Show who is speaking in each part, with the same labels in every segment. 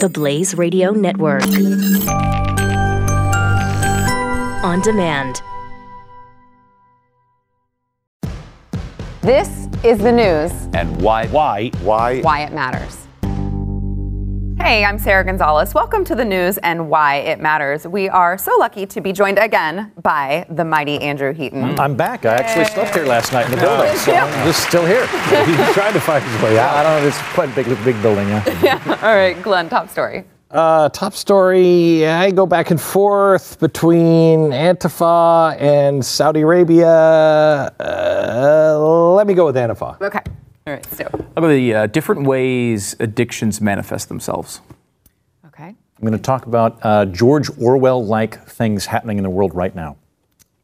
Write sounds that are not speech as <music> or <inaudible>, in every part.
Speaker 1: The Blaze Radio Network. On demand.
Speaker 2: This is the news.
Speaker 3: And why?
Speaker 4: Why?
Speaker 5: Why?
Speaker 2: Why it matters. Hey, I'm Sara Gonzales. Welcome to the news and why it matters. We are so lucky to be joined again by the mighty Andrew Heaton.
Speaker 4: I'm back. I actually slept here last night in the building, so I'm just still here. <laughs>
Speaker 5: He's trying to find his way out.
Speaker 4: I don't know. It's quite a big, big building. <laughs> Yeah.
Speaker 2: All right, Glenn, top story.
Speaker 5: Uh, top story. I go back and forth between Antifa and Saudi Arabia. Uh, let me go with Antifa.
Speaker 2: Okay. All right, so.
Speaker 3: How about the uh, different ways addictions manifest themselves?
Speaker 2: Okay.
Speaker 4: I'm going to talk about uh, George Orwell-like things happening in the world right now.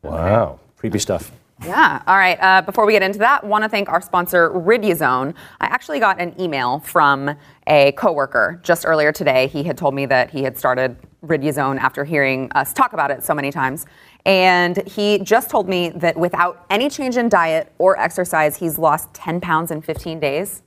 Speaker 5: Wow.
Speaker 4: Creepy stuff.
Speaker 2: Yeah. All right. Uh, before we get into that, want to thank our sponsor, Riduzone. I actually got an email from a coworker just earlier today. He had told me that he had started Riduzone after hearing us talk about it so many times. And he just told me that without any change in diet or exercise, he's lost 10 pounds in 15 days.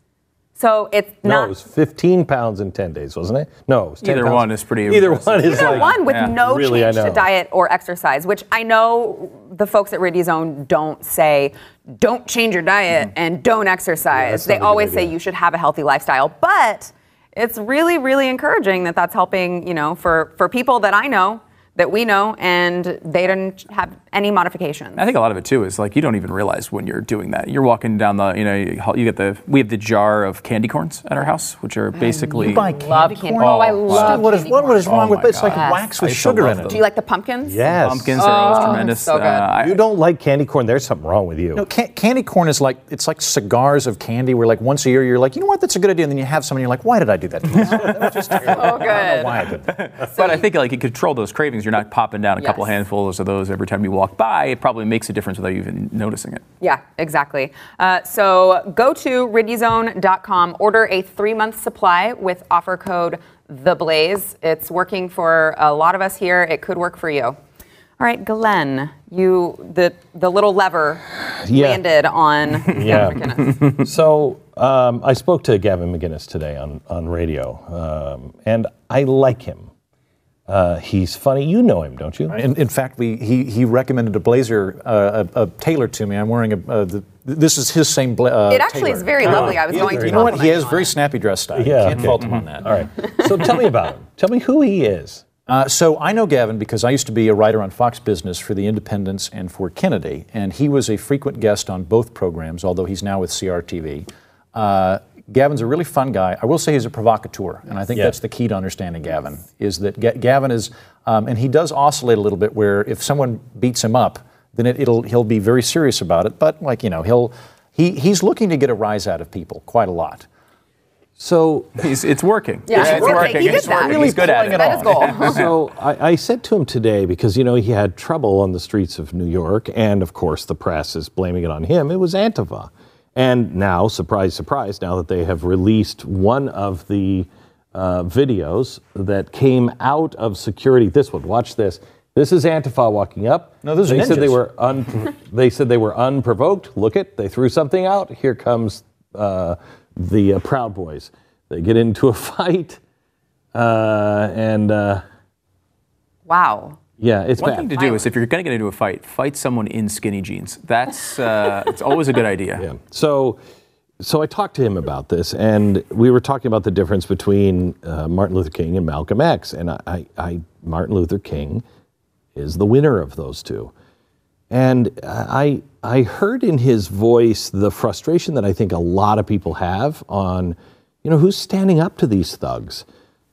Speaker 2: So it's
Speaker 5: No,
Speaker 2: not.
Speaker 5: it was 15 pounds in 10 days, wasn't it? No, it was 10
Speaker 3: Either
Speaker 5: pounds.
Speaker 3: one is pretty
Speaker 5: Either
Speaker 3: impressive.
Speaker 5: one is
Speaker 2: Either
Speaker 5: like
Speaker 2: one with
Speaker 3: yeah.
Speaker 2: no
Speaker 5: Really,
Speaker 2: change to diet or exercise, which I know the folks at Riduzone don't say, don't change your diet mm-hmm. and don't exercise.
Speaker 5: that's
Speaker 2: they
Speaker 5: not a good
Speaker 2: always say you should have a healthy lifestyle. But it's really, really encouraging that that's helping, you know, for, for people that I know, that we know, and they didn't have any modifications.
Speaker 3: I think a lot of it too is like you don't even realize when you're doing that. You're walking down the, you know, you you get the, we have the jar of candy corns at our house, which are mm. basically.
Speaker 4: You buy candy
Speaker 2: candy
Speaker 4: corn?
Speaker 2: corn. Oh, I
Speaker 3: Oh,
Speaker 2: love
Speaker 4: What is,
Speaker 2: candy
Speaker 4: what, what is
Speaker 2: corn.
Speaker 4: wrong
Speaker 3: Oh
Speaker 4: with
Speaker 3: my
Speaker 4: it? It's like
Speaker 3: God.
Speaker 4: wax with sugar in it.
Speaker 2: Do you like the pumpkins?
Speaker 5: Yes.
Speaker 3: Pumpkins are oh, always tremendous.
Speaker 2: so good.
Speaker 3: Uh, I-
Speaker 5: You don't like candy corn, there's something wrong with you.
Speaker 4: No, can- candy corn is like it's like cigars of candy. Where like once a year you're like, you know what, that's a good idea, and then you have some, and you're like, why did I do that? <laughs> That was just terrible.
Speaker 2: Oh,
Speaker 4: I don't know
Speaker 2: good.
Speaker 4: why I did that.
Speaker 3: but I think like you control those cravings. You're not popping down a couple handfuls of those every time you walk by. It probably makes a difference without you even noticing it.
Speaker 2: Yeah, exactly. Uh, so go to riduzone.com, order a three month supply with offer code THEBLAZE. It's working for a lot of us here. It could work for you. All right, Glenn, you the the little lever
Speaker 5: Yeah.
Speaker 2: landed on <laughs>
Speaker 5: Yeah.
Speaker 2: Gavin McInnes. <laughs>
Speaker 5: So um, I spoke to Gavin McInnes today on, on radio, um, and I like him. Uh, he's funny. You know him, don't you?
Speaker 4: In, in fact, we, he, he recommended a blazer, uh, a, a tailor to me. I'm wearing a. Uh, the, this is his same. Bla- uh,
Speaker 2: It actually
Speaker 4: tailor.
Speaker 2: is very lovely. I was going to
Speaker 4: You know what? He
Speaker 2: compliment
Speaker 4: has very
Speaker 2: it.
Speaker 4: snappy dress style.
Speaker 5: Yeah,
Speaker 4: Can't
Speaker 5: okay.
Speaker 4: fault him on that.
Speaker 5: All right. So tell me about him. Tell me who he is.
Speaker 4: Uh, so I know Gavin because I used to be a writer on Fox Business for The Independents and for Kennedy, and he was a frequent guest on both programs, although he's now with CRTV. Uh, Gavin's a really fun guy. I will say he's a provocateur, and I think
Speaker 5: Yeah.
Speaker 4: that's the key to understanding Gavin. Is that Ga- Gavin is, um, and he does oscillate a little bit. Where if someone beats him up, then it, it'll he'll be very serious about it. But like you know, he'll he, he's looking to get a rise out of people quite a lot.
Speaker 5: So
Speaker 3: He's, it's working.
Speaker 2: Yeah, I
Speaker 3: it's
Speaker 2: was
Speaker 3: working.
Speaker 2: he did
Speaker 3: It's
Speaker 2: that.
Speaker 3: working.
Speaker 2: Really
Speaker 3: He's good at it.
Speaker 4: it
Speaker 2: That is goal. <laughs>
Speaker 5: so I, I said to him today because you know he had trouble on the streets of New York, and of course the press is blaming it on him. It was Antifa, and now, surprise, surprise, now that they have released one of the uh, videos that came out of security. This one, watch this. This is Antifa walking up.
Speaker 4: No, those are
Speaker 5: they said they were un- <laughs> they said they were unprovoked. Look it, they threw something out. Here comes uh, the uh, Proud Boys. They get into a <laughs> fight, uh, and. Uh,
Speaker 2: Wow.
Speaker 5: Yeah, it's
Speaker 3: One
Speaker 5: bad.
Speaker 3: thing to do is if you're going to get into a fight, fight someone in skinny jeans. That's uh, it's always a good idea. <laughs>
Speaker 5: Yeah. So, so I talked to him about this, and we were talking about the difference between uh, Martin Luther King and Malcolm X, and I, I, I, Martin Luther King is the winner of those two, and I, I heard in his voice the frustration that I think a lot of people have on, you know, who's standing up to these thugs.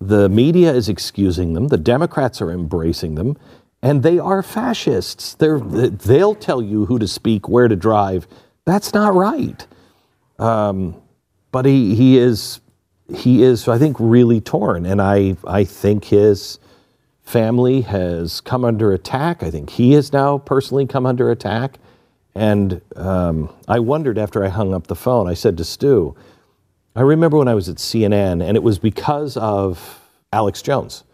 Speaker 5: The media is excusing them. The Democrats are embracing them, and they are fascists. They're, they'll tell you who to speak, where to drive. That's not right. Um, but he, he is he is I think really torn, and I I think his family has come under attack. I think he has now personally come under attack, and um, I wondered after I hung up the phone. I said to Stu, I remember when I was at CNN, and it was because of Alex Jones.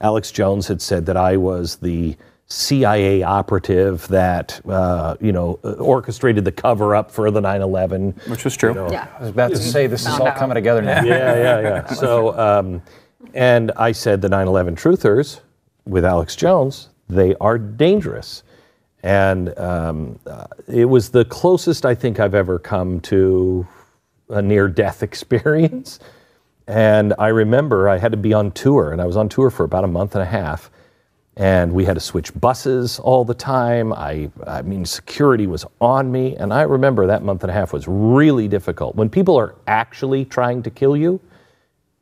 Speaker 5: Alex Jones had said that I was the CIA operative that uh, you know orchestrated the cover up for the 9/11.
Speaker 3: Which was true.
Speaker 2: Yeah.
Speaker 4: I was about to say this is all coming together now.
Speaker 5: yeah, yeah, yeah. <laughs> So, um, And I said the 9 11 truthers with Alex Jones, they are dangerous. And um, uh, it was the closest I think I've ever come to a near death <laughs> experience. And I remember I had to be on tour, and I was on tour for about a month and a half. And we had to switch buses all the time. I, I mean, security was on me. And I remember that month and a half was really difficult. When people are actually trying to kill you,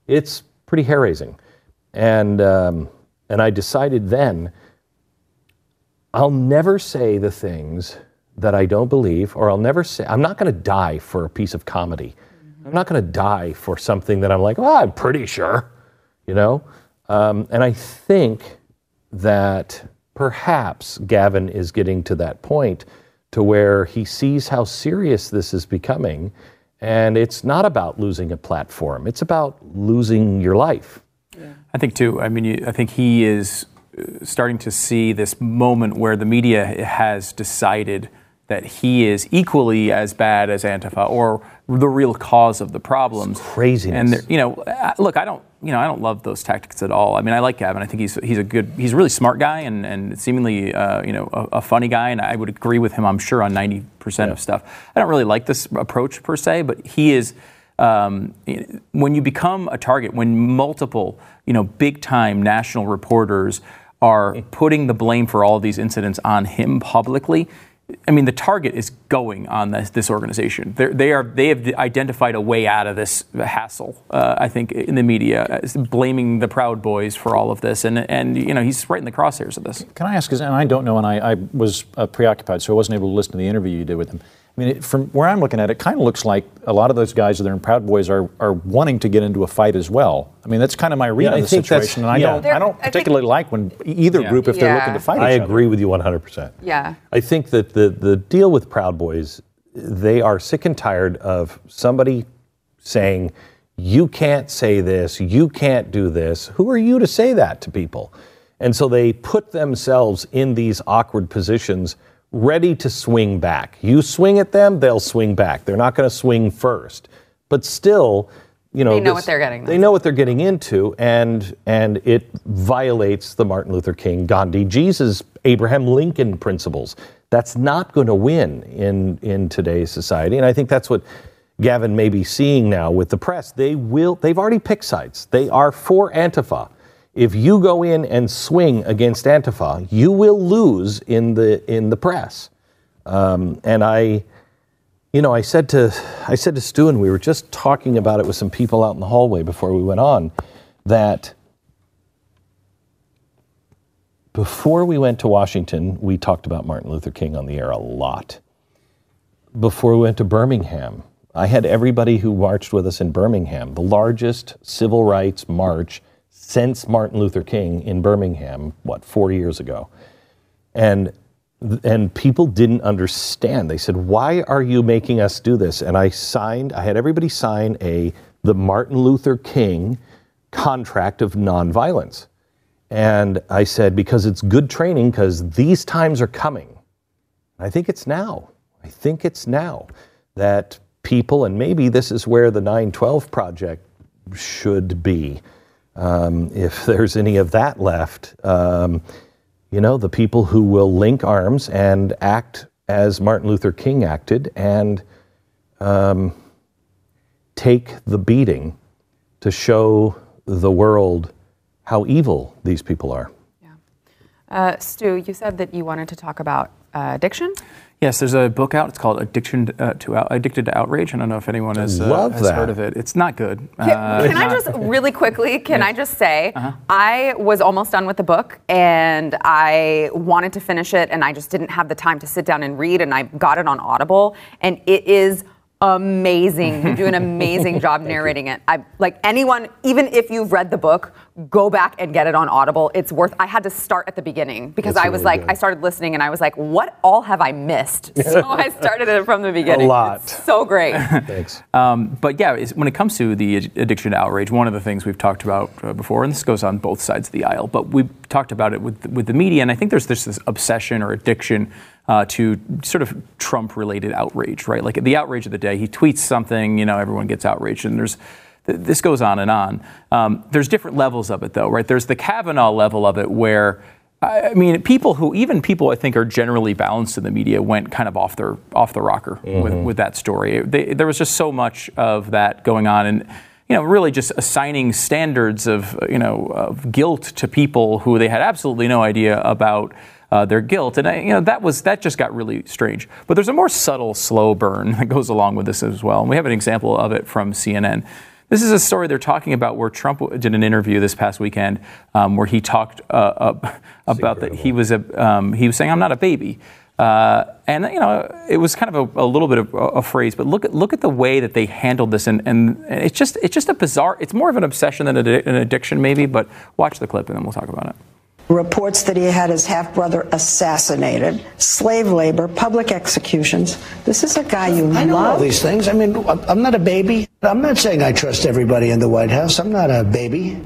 Speaker 5: it's pretty hair raising. And, um, and I decided then I'll never say the things that I don't believe, or I'll never say, I'm not going to die for a piece of comedy. I'm not going to die for something that I'm like, oh, I'm pretty sure, you know? Um, and I think that perhaps Gavin is getting to that point to where he sees how serious this is becoming. And it's not about losing a platform, it's about losing your life.
Speaker 3: I think too. I mean, you, I think he is uh, starting to see this moment where the media has decided that he is equally as bad as Antifa or the real cause of the problems.
Speaker 5: It's craziness.
Speaker 3: And you know, look, I don't, you know, I don't love those tactics at all. I mean, I like Gavin. I think he's he's a good, he's a really smart guy and and seemingly, uh, you know, a, a funny guy. And I would agree with him. I'm sure on 90 percent of stuff. I don't really like this approach per se, but he is. Um, when you become a target, when multiple, you know, big time national reporters are putting the blame for all of these incidents on him publicly, I mean, the target is going on this, this organization. They're, they are they have identified a way out of this hassle. Uh, I think in the media, uh, blaming the Proud Boys for all of this, and and you know he's right in the crosshairs of this.
Speaker 4: Can I ask? And I don't know, and I, I was uh, preoccupied, so I wasn't able to listen to the interview you did with him. I mean, it, from where I'm looking at it, it kind of looks like a lot of those guys that are in Proud Boys are, are wanting to get into a fight as well. I mean, that's kind of my read
Speaker 5: Yeah,
Speaker 4: of
Speaker 5: I
Speaker 4: the
Speaker 5: think
Speaker 4: situation, and I
Speaker 5: yeah.
Speaker 4: don't,
Speaker 2: There-
Speaker 4: I don't
Speaker 2: I think-
Speaker 4: particularly like when either
Speaker 3: Yeah.
Speaker 4: group, if they're looking to fight
Speaker 5: I
Speaker 4: each
Speaker 5: agree
Speaker 4: other.
Speaker 5: with you 100%.
Speaker 2: Yeah.
Speaker 5: I think that the, the deal with Proud Boys, they are sick and tired of somebody saying, you can't say this, you can't do this. Who are you to say that to people? And so they put themselves in these awkward positions, ready to swing back. You swing at them, they'll swing back. They're not going to swing first. But still, you know,
Speaker 2: They know what they're getting,
Speaker 5: They know what they're getting into, and and it violates the Martin Luther King, Gandhi, Jesus, Abraham Lincoln principles. That's not going to win in in today's society, and I think that's what Gavin may be seeing now with the press. They will. They've already picked sides. They are for Antifa. If you go in and swing against Antifa, you will lose in the in the press. Um, and I, you know, I said to I said to Stu, and we were just talking about it with some people out in the hallway before we went on, that before we went to Washington, we talked about Martin Luther King on the air a lot. Before we went to Birmingham, I had everybody who marched with us in Birmingham, the largest civil rights march since Martin Luther King in Birmingham, what, four years ago. And and people didn't understand. They said, "Why are you making us do this?" And I signed. I had everybody sign a the Martin Luther King contract of nonviolence. And I said, because it's good training, because these times are coming. I think it's now. I think it's now that people, and maybe this is where the 912 project should be, um, if <laughs> there's any of that left. Um, you know, the people who will link arms and act as Martin Luther King acted and um, take the beating to show the world how evil these people are.
Speaker 2: Uh, Stu, you said that you wanted to talk about uh, addiction.
Speaker 3: Yes, there's a book out. It's called Addiction uh, to Out, Addicted to Outrage. I don't know if anyone has, uh,
Speaker 5: love
Speaker 3: has
Speaker 5: that.
Speaker 3: heard of it. It's not good.
Speaker 2: Can,
Speaker 3: Uh,
Speaker 2: can I just really quickly? Can I just say
Speaker 3: Uh-huh.
Speaker 2: I was almost done with the book and I wanted to finish it and I just didn't have the time to sit down and read and I got it on Audible and it is amazing. You do an amazing job <laughs> narrating it. I like anyone, even if you've read the book, go back and get it on Audible. It's worth. I had to start at the beginning because
Speaker 5: It's
Speaker 2: I was
Speaker 5: really
Speaker 2: like,
Speaker 5: good.
Speaker 2: I started listening and I was like, what all have I missed? <laughs> So I started it from the beginning.
Speaker 5: A lot.
Speaker 2: It's so great. <laughs>
Speaker 5: Thanks.
Speaker 3: Um, but yeah, when it comes to the addiction to outrage, one of the things we've talked about uh, before, and this goes on both sides of the aisle, but we've talked about it with with the media, and I think there's this, this obsession or addiction uh, to sort of Trump-related outrage, right? Like the outrage of the day, he tweets something, you know, everyone gets outraged, and there's this goes on and on. Um, there's different levels of it, though, right? There's the Kavanaugh level of it where. I mean, people who even people I think are generally balanced in the media went kind of off their off the rocker with, with that story. They, there was just so much of that going on, and you know, really just assigning standards of you know of guilt to people who they had absolutely no idea about uh, their guilt, and I, you know that was that just got really strange. But there's a more subtle, slow burn <laughs> that goes along with this as well, and we have an example of it from CNN. This is a story they're talking about where Trump did an interview this past weekend um, where he talked uh, uh, <laughs> about that he was a um, he was saying I'm not a baby. Uh, and you know, it was kind of a, a little bit of a, a phrase, but look at look at the way that they handled this, and, and it's just it's just a bizarre. It's more of an obsession than a, an addiction, maybe. But watch the clip, and then we'll talk about it.
Speaker 6: Reports that he had his half brother assassinated, slave labor, public executions. This is a guy you
Speaker 7: I know all these things. I mean, I'm not a baby. I'm not saying I trust everybody in the White House. I'm not a baby.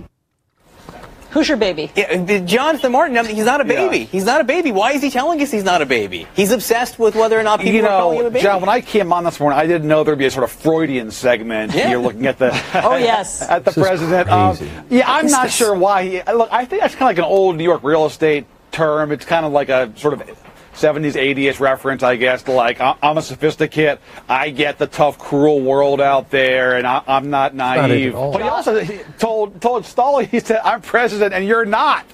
Speaker 8: Who's your baby?
Speaker 9: Yeah, uh, Jonathan Martin, I mean, he's not a baby.
Speaker 10: Yeah.
Speaker 9: He's not a baby. Why is he telling us he's not a baby? He's obsessed with whether or not people
Speaker 10: You
Speaker 9: are calling him a
Speaker 10: know,
Speaker 9: baby.
Speaker 10: John, when I came on this morning, I didn't know there'd be a sort of Freudian segment
Speaker 9: Yeah.
Speaker 10: here looking at the <laughs>
Speaker 8: Oh, yes. <laughs>
Speaker 10: at the
Speaker 5: This
Speaker 10: president. Um, yeah, I'm not sure why he. Look, I think that's kind of like an old New York real estate term. It's kind of like a sort of 70s, 80s reference, I guess, to like I- I'm a sophisticate. I get the tough, cruel world out there, and I, I'm not
Speaker 5: not
Speaker 10: naive.
Speaker 5: at all.
Speaker 10: but he also he told told Stalin, he said, "I'm president, and you're not,"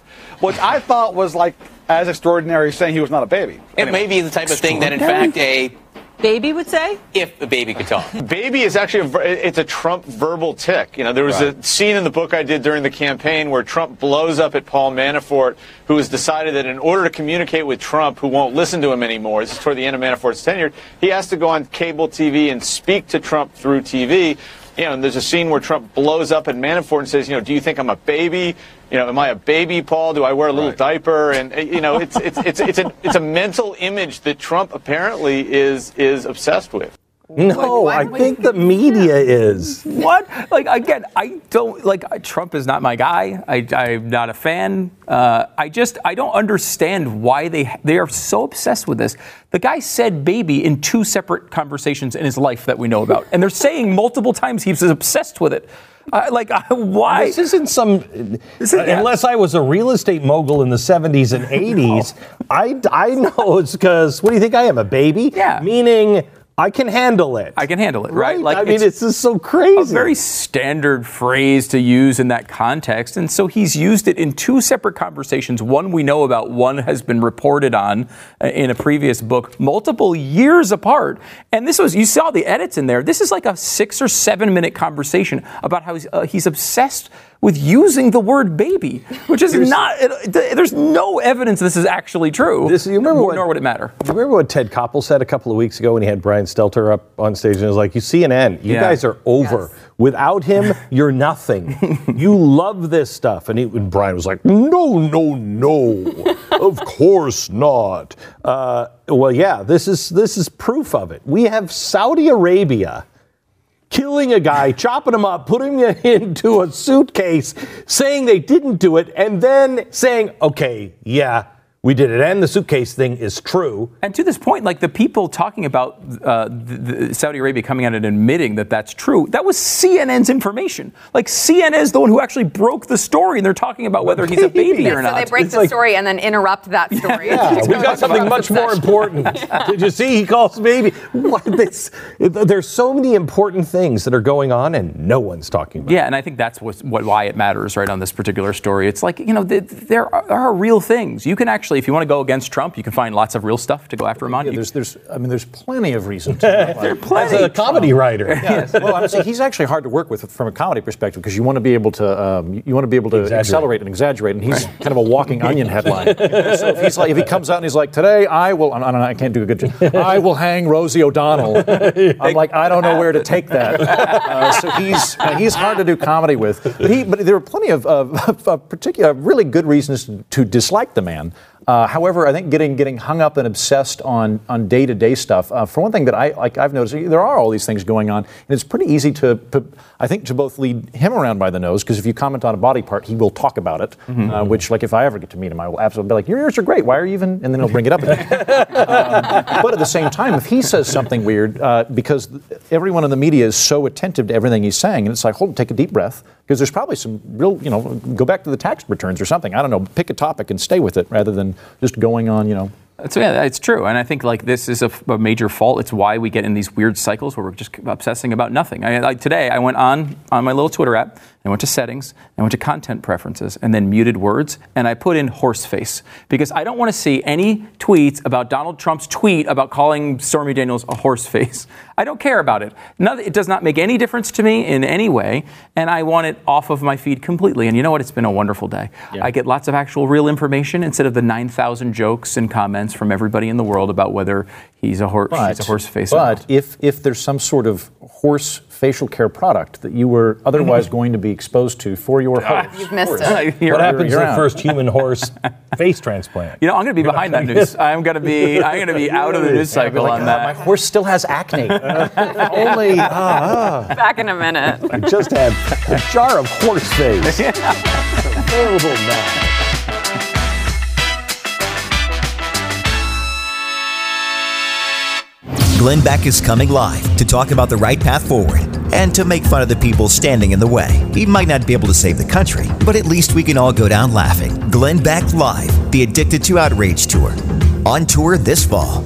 Speaker 10: which I thought was like as extraordinary as saying he was not a baby.
Speaker 9: it may be the type of thing that, in fact, a
Speaker 8: Baby would say?
Speaker 9: if a baby could talk. <laughs>
Speaker 11: Baby is actually, a, it's a Trump verbal tic. You know, there was a scene in the book I did during the campaign where Trump blows up at Paul Manafort, who has decided that in order to communicate with Trump, who won't listen to him anymore, this is toward the end of Manafort's tenure, he has to go on cable TV and speak to Trump through TV. You know, and there's a scene where Trump blows up at Manafort and says, you know, do you think I'm a baby? You know, am I a baby, Paul? Do I wear a little diaper? And uh, you know, it's it's it's it's a it's a mental image that Trump apparently is is obsessed with.
Speaker 5: No, I think the <laughs> media is.
Speaker 3: What? Like again, I don't like Trump is not my guy. I, I'm not a fan. Uh, I just I don't understand why they they are so obsessed with this. The guy said baby in two separate conversations in his life that we know about, and they're saying multiple times he's obsessed with it. Uh, like uh, why?
Speaker 5: This isn't some.
Speaker 3: This is-
Speaker 5: unless I was a real estate mogul in the 70s and 80s, <laughs> I, I know it's because, what do you think I am, a baby?
Speaker 3: Yeah.
Speaker 5: Meaning, I can handle it.
Speaker 3: I can handle it, right?
Speaker 5: Like, I mean, it's, just so crazy.
Speaker 3: a very standard phrase to use in that context. And so he's used it in two separate conversations. One we know about, one has been reported on uh, in a previous book, multiple years apart. And this was, you saw the edits in there. This is like a six or seven minute conversation about how he's, uh, he's obsessed with using the word baby, which is not, it, there's no evidence this is actually true.
Speaker 5: This- you remember
Speaker 3: nor,
Speaker 5: what-
Speaker 3: nor would it matter.
Speaker 5: You remember what Ted Koppel said a couple of weeks ago when he had Brian Stelter up on stage and he was like, "You CNN, you
Speaker 3: Yeah.
Speaker 5: guys are over. Without him, <laughs> you're nothing. you love this stuff." And, he, and Brian was like, "No, no, no, of course not." Uh, well, yeah, this is this is proof of it. We have Saudi Arabia killing a guy, chopping him up, putting him <laughs> into a suitcase, saying they didn't do it, and then saying, "Okay, yeah." We did it, and the suitcase thing is true.
Speaker 3: And to this point, like the people talking about uh, the, the Saudi Arabia coming out and admitting that that's true, that was CNN's information. Like CNN is the one who actually broke the story, and they're talking about whether he's a baby or not.
Speaker 2: so they break
Speaker 5: It's
Speaker 2: the
Speaker 5: like-
Speaker 2: story and then interrupt that story. <laughs>
Speaker 5: Yeah,
Speaker 2: Just
Speaker 5: we've got something
Speaker 2: the
Speaker 5: much more
Speaker 2: obsession.
Speaker 5: important. <laughs> Did you see? He calls baby. What this? There's so many important things that are going on, and no one's talking about.
Speaker 3: Yeah, and I think that's what, what why it matters, right, on this particular story. It's like, you know, th- there are, there are real things. You can actually, if you want to go against Trump, you can find lots of real stuff to go after him on.
Speaker 4: Yeah, there's, there's, I mean, there's plenty of reason to. <laughs>
Speaker 5: As a comedy writer, <laughs>
Speaker 4: Yeah, well, I'm saying he's actually hard to work with from a comedy perspective because you want to be able to um, you want to be able to
Speaker 5: Exaggerate.
Speaker 4: accelerate and exaggerate, and he's kind of a walking <laughs> onion headline. so if he's like, if he comes out and he's like, today I will, I, don't know, I can't do a good job, I will hang Rosie O'Donnell. I'm like, I don't know where to take that. Uh, so he's uh, he's hard to do comedy with, but he but there are plenty of, of, of particular really good reasons to dislike the man. Uh, however, I think getting getting hung up and obsessed on on day to day stuff. Uh, for one thing, that I like, I've noticed there are all these things going on, and it's pretty easy to, I think, to both lead him around by the nose because if you comment on a body part, he will talk about it.
Speaker 3: Mm-hmm.
Speaker 4: Uh, which, like, if I ever get to meet him, I will absolutely be like, "Your ears are great. Why are you even?" And then he'll bring it up again. <laughs> um, but at the same time, if he says something weird, uh, because everyone in the media is so attentive to everything he's saying, and it's like, hold, on, take a deep breath, because there's probably some real, you know, go back to the tax returns or something. I don't know. Pick a topic and stay with it rather than just going on, you know.
Speaker 3: So yeah, it's true, and I think like this is a, a, major fault. It's why we get in these weird cycles where we're just obsessing about nothing. I, like today, I went on on my little Twitter app, I went to settings, I went to content preferences, and then muted words, and I put in horse face because I don't want to see any tweets about Donald Trump's tweet about calling Stormy Daniels a horse face. I don't care about it. None, it does not make any difference to me in any way, and I want it off of my feed completely. And you know what? It's been a wonderful day. Yeah. I get lots of actual real information instead of the 9,000 jokes and comments from everybody in the world about whether he's a, hor-
Speaker 4: but,
Speaker 3: he's a horse face.
Speaker 4: But if, if there's some sort of horse facial care product that you were otherwise <laughs> going to be exposed to for your horse.
Speaker 2: You've missed
Speaker 5: horse.
Speaker 2: it.
Speaker 5: what happens to the first human horse <laughs> face transplant?
Speaker 3: You know, I'm going to be behind that news. <laughs> I'm going to be I'm going to be out of the news cycle
Speaker 4: like,
Speaker 3: on
Speaker 4: oh,
Speaker 3: that.
Speaker 4: My horse still has acne. Only ah.
Speaker 2: back in a minute.
Speaker 5: I just had a jar of horse face. Available now.
Speaker 12: Glenn Beck is coming live to talk about the right path forward and to make fun of the people standing in the way. He might not be able to save the country, but at least we can all go down laughing. Glenn Beck Live, the Addicted to Outrage Tour. On tour this fall.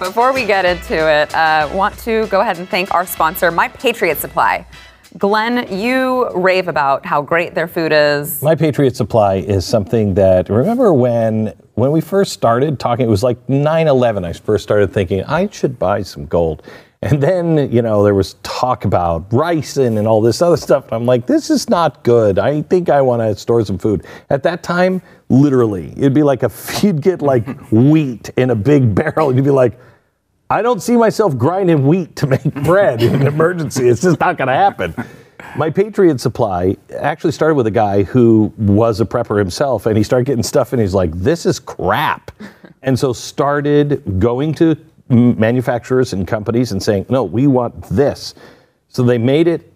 Speaker 2: Before we get into it, I uh, want to go ahead and thank our sponsor, My Patriot Supply. Glenn, you rave about how great their food is.
Speaker 5: My Patriot Supply is something that remember when when we first started talking, it was like 9/11. I first started thinking I should buy some gold. And then, you know, there was talk about ricin and all this other stuff. I'm like, this is not good. I think I want to store some food. At that time, literally, it'd be like a <laughs> you'd get like wheat in a big barrel, you'd be like, I don't see myself grinding wheat to make <laughs> bread in an emergency. It's just not going to happen. My Patriot Supply actually started with a guy who was a prepper himself, and he started getting stuff, and he's like, "This is crap," and so started going to manufacturers and companies and saying, "No, we want this." So they made it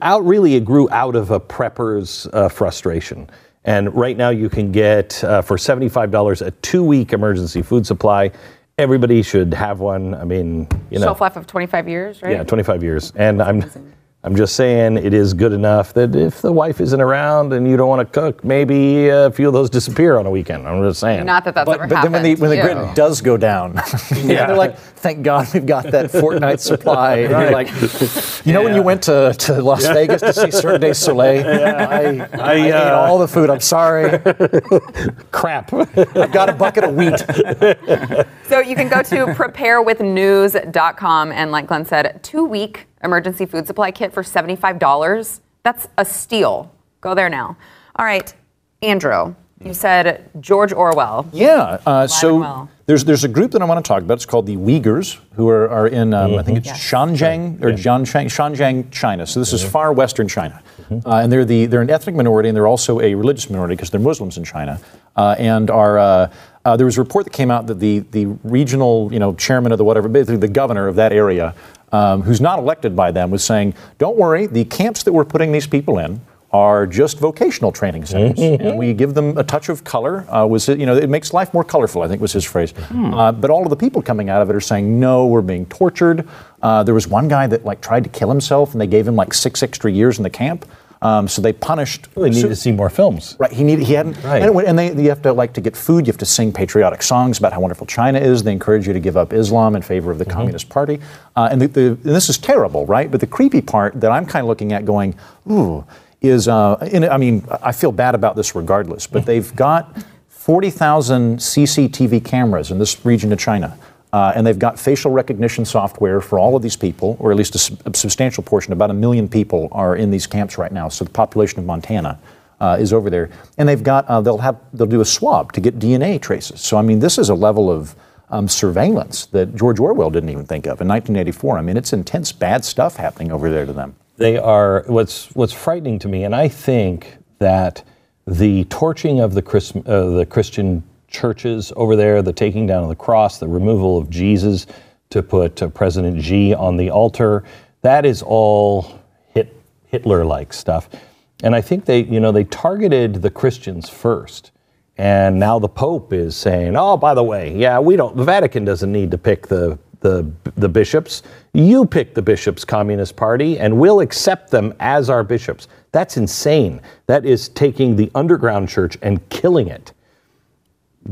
Speaker 5: out. Really, it grew out of a prepper's uh, frustration. And right now, you can get uh, for seventy-five dollars a two-week emergency food supply everybody should have one. I mean, you know,
Speaker 2: shelf life of 25 years, right?
Speaker 5: Yeah, 25 years. And I'm I'm just saying it is good enough that if the wife isn't around and you don't want to cook, maybe a few of those disappear on a weekend. I'm just saying.
Speaker 2: Not that that's
Speaker 4: but,
Speaker 2: ever
Speaker 4: but
Speaker 2: happened.
Speaker 4: then when the, when the
Speaker 2: yeah.
Speaker 4: grid does go down, <laughs> yeah. they're like, thank God we've got that fortnight supply. And you're like, you know, yeah. when you went to, to Las Vegas to see Cirque du Soleil, <laughs> yeah. I, I, I uh, ate all the food. I'm sorry. <laughs>
Speaker 5: Crap.
Speaker 4: I've got a bucket of wheat.
Speaker 2: so you can go to preparewithnews.com and, like Glenn said, two week emergency food supply kit for $75. That's a steal. Go there now. All right, Andrew, you said George Orwell.
Speaker 4: Yeah. Uh, so there's there's a group that I want to talk about. It's called the Uyghurs, who are, are in um, mm-hmm. I think it's yes. Xinjiang or yeah. Jianshang, Xinjiang, China. So this mm-hmm. is far western China, mm-hmm. uh, and they're the they're an ethnic minority and they're also a religious minority because they're Muslims in China, uh, and are. Uh, uh, there was a report that came out that the, the regional, you know, chairman of the whatever, basically the governor of that area, um, who's not elected by them, was saying, "Don't worry, the camps that we're putting these people in are just vocational training centers, mm-hmm. and we give them a touch of color. Uh, was it, you know, it makes life more colorful. I think was his phrase. Hmm. Uh, but all of the people coming out of it are saying, no, we're being tortured. Uh, there was one guy that like tried to kill himself, and they gave him like six extra years in the camp. Um, so they punished.
Speaker 5: Well, they needed so, to see more films.
Speaker 4: Right. He needed. He hadn't. Right. And, and they, you have to like to get food. You have to sing patriotic songs about how wonderful China is. They encourage you to give up Islam in favor of the mm-hmm. Communist Party. Uh, and, the, the, and this is terrible, right? But the creepy part that I'm kind of looking at, going, ooh is, uh, in, I mean, I feel bad about this regardless, but they've got 40,000 CCTV cameras in this region of China. Uh, and they've got facial recognition software for all of these people, or at least a, a, substantial portion. About a million people are in these camps right now. So the population of Montana uh, is over there, and they've got uh, they'll have they'll do a swab to get DNA traces. So I mean, this is a level of um, surveillance that George Orwell didn't even think of in 1984. I mean, it's intense, bad stuff happening over there to them.
Speaker 5: They are what's what's frightening to me, and I think that the torching of the Chris, uh, the Christian churches over there, the taking down of the cross, the removal of Jesus to put uh, President Xi on the altar, that is all hit, Hitler-like stuff. And I think they, you know, they targeted the Christians first. And now the Pope is saying, "Oh, by the way, yeah, we don't. The Vatican doesn't need to pick the the the bishops. You pick the bishops, Communist Party, and we'll accept them as our bishops." That's insane. That is taking the underground church and killing it.